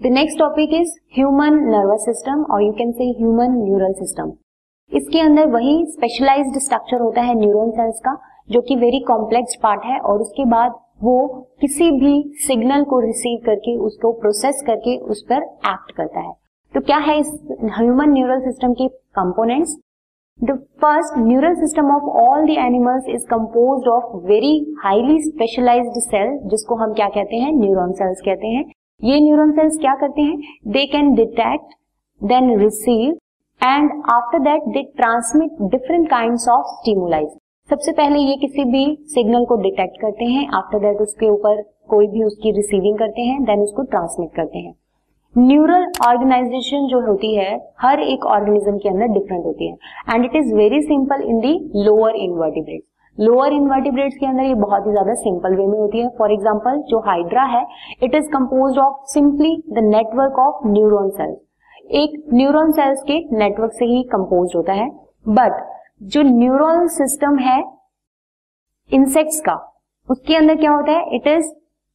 The next topic is human nervous system और you can say human neural system इसके अंदर वही specialised structure होता है न्यूरॉन सेल्स का, जो कि वेरी कॉम्प्लेक्स पार्ट है, और उसके बाद वो किसी भी सिग्नल को रिसीव करके, उसको प्रोसेस करके उस पर एक्ट करता है। तो क्या है इस ह्यूमन न्यूरल सिस्टम के components the first neural system of all the animals is compose of very highly specialised cell जिसको हम क्या कहते हैं? न्यूरॉन सेल्स कहते हैं। ये न्यूरॉन सेल्स क्या करते हैं? They can detect then receive and after that they transmit different kind of stimulize सबसे पहले ये किसी भी सिग्नल को डिटेक्ट करते हैं। आफ्टर दैट उसके ऊपर कोई भी उसकी रिसीविंग करते हैं देन उसको ट्रांसमिट करते हैं। न्यूरल ऑर्गेनाइजेशन जो होती है, हर एक ऑर्गेनिज्म के अंदर डिफरेंट होती है। And it is very simple in the lower invertebrates lower invertebrates के अंदर ये बहुत ही ज़्यादा सिंपल वे में होती है। फॉर एग्ज़ाम्पल जो हाइड्रा है it is compose of simply the network of neuron cells एक न्यूरोन सेल्स के नेटवर्क से ही कंपोज होता है। बट जो न्यूरोन सिस्टम है इंसेक्ट्स का, उसके अंदर क्या होता है? It is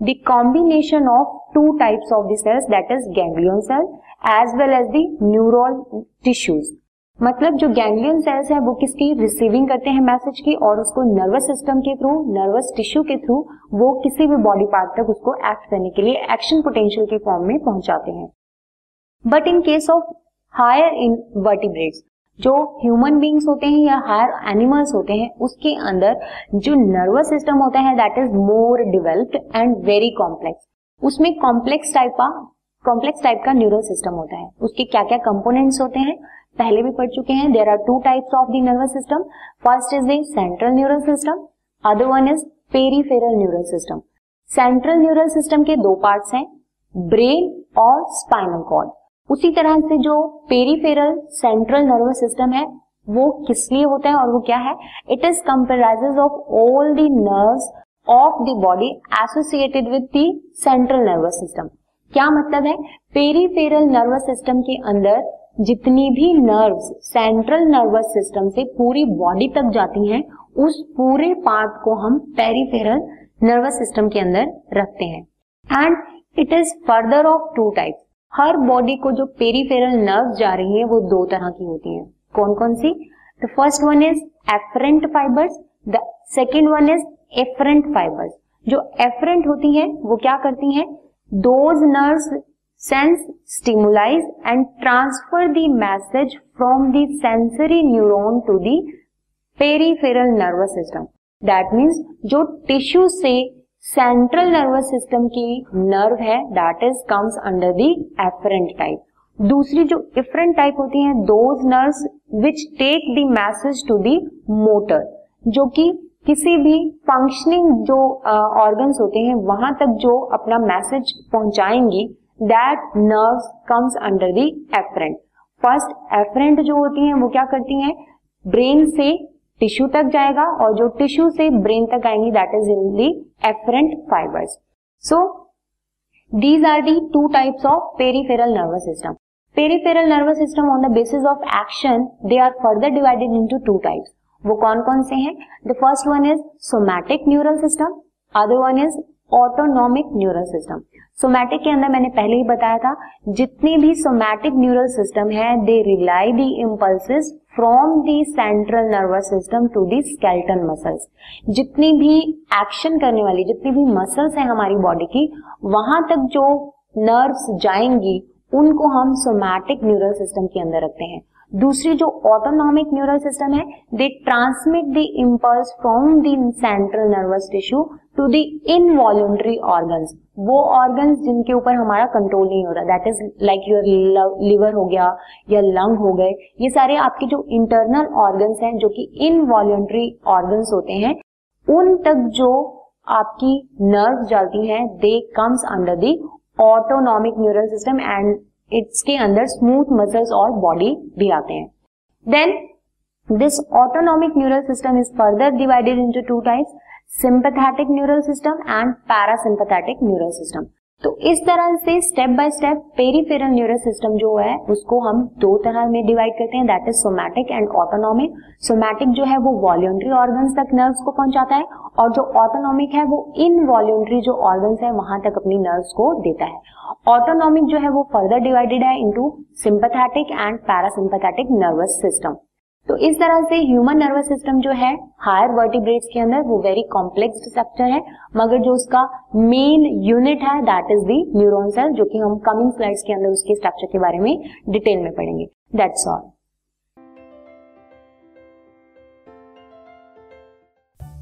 the combination of two types of the cells that is ganglion cell as well as the neural tissues मतलब जो गैंग्लियन सेल्स है, वो किसकी रिसीविंग करते हैं मैसेज की और उसको नर्वस सिस्टम के थ्रू नर्वस टिश्यू के थ्रू वो किसी भी बॉडी पार्ट तक उसको एक्ट करने के लिए एक्शन पोटेंशियल के फॉर्म में पहुंचाते हैं। But in case of higher in vertebrates जो ह्यूमन बींग्स होते हैं या हायर एनिमल्स होते हैं, उसके अंदर जो नर्वस सिस्टम होता है that is more developed and very complex उसमें कॉम्प्लेक्स टाइप का कॉम्प्लेक्स टाइप का न्यूरल सिस्टम होता है। उसके क्या क्या कंपोनेंट्स होते हैं? पहले भी पढ़ चुके हैं। There are two types of the nervous system first is the central neural system other one is peripheral neural system central neural system के दो पार्ट्स हैं ब्रेन और स्पाइनल कॉर्ड उसी तरह से जो पेरीफेरल सेंट्रल नर्वस सिस्टम है, वो किस लिए होता है और वो क्या है? It is comprises of all the nerves of the body associated with the central nervous system क्या मतलब है? पेरीफेरल नर्वस सिस्टम के अंदर जितनी भी नर्व्स सेंट्रल नर्वस सिस्टम से पूरी बॉडी तक जाती हैं, उस पूरे पार्ट को हम पेरीफेरल नर्वस सिस्टम के अंदर रखते हैं। And it is further of two types her body को जो पेरीफेरल नर्व जा रही है, वो दो तरह की होती है। कौन कौन सी? The first one is afferent fibres the second one is efferent fibres जो एफरेंट होती है, वो क्या करती है? Those nerves sense stimulize and transfer the message from the sensory neuron to the peripheral nervous system that means जो tissue से central nervous system की नर्व है that is comes under the afferent type दूसरी जो different type होती है those nerves which take the message to the motor जो कि किसी भी फंक्शनिंग जो ऑर्गन्स uh, होते हैं वहाँ तक जो अपना message पहुंचाएँगी that nerves comes under the efferent first afferent जो होती हैं, वो क्या करती हैं? ब्रेन से टिश्यू तक जाएगा और जो टिश्यू से ब्रेन तक आएँगी that is in the afferent fibres so these are the two types of peripheral nervous system peripheral nervous system on the basis of action they are further divided into two types वो कौन कौन से हैं? The first one is somatic neural system other one is autonomic neural system somatic के अंदर मैंने पहले ही बताया था, जितनी भी सोमैटिक न्यूरल सिस्टम है they relay the impulses from the central nervous system to the skeleton muscles जितनी भी एक्शन करने वाली, जितनी भी मसल्स हैं हमारी बॉडी की, वहाँ तक जो नर्व्स जाएँगी, उनको हम सोमैटिक न्यूरल सिस्टम के अंदर रखते हैं। दूसरी जो ऑटोनॉमिक न्यूरल सिस्टम है they transmit the impulse from the central nervous tissue to the involuntary organs वो ऑर्गन्स जिनके ऊपर हमारा कंट्रोल नहीं हो रहा that is like your liver हो गया या लंग हो गए, ये सारे आपके जो इंटरनल ऑर्गन्स हैं, जो कि इनवॉल्ट्री ऑर्गन्स होते हैं, उन तक जो आपकी नर्व जाती हैं they comes under the autonomic neural system and इसके अंदर स्मूथ मसल्स और बॉडी भी आते हैं। Then this autonomic neural system is further divided into two types sympathetic neural system and parasympathetic neural system तो इस तरह से step by step peripheral neural system जो है, उसको हम दो तरह में डिवाइड करते हैं that is somatic and autonomic somatic जो है, वो वॉल्यूंट्री ऑर्गन्स तक नर्व्स को पहुंचाता है और जो ऑटोनॉमिक है वो इनवॉल्यूंट्री जो ऑर्गन्स है, वहाँ तक अपनी नर्व्स को देता है। ऑटोनॉमिक जो है वो फर्दर डिवाइडेड है into sympathetic and parasympathetic nervous system तो इस तरह से ह्यूमन नर्वस सिस्टम जो है हायर वर्टिब्रेट्स के अंदर वो वेरी कॉम्प्लेक्स स्ट्रक्चर है, मगर जो उसका मेन यूनिट है that is the neuron cell जो कि हम कमिंग स्लाइड्स के अंदर उसके स्ट्रक्चर के बारे में डिटेल में पढ़ेंगे। That's all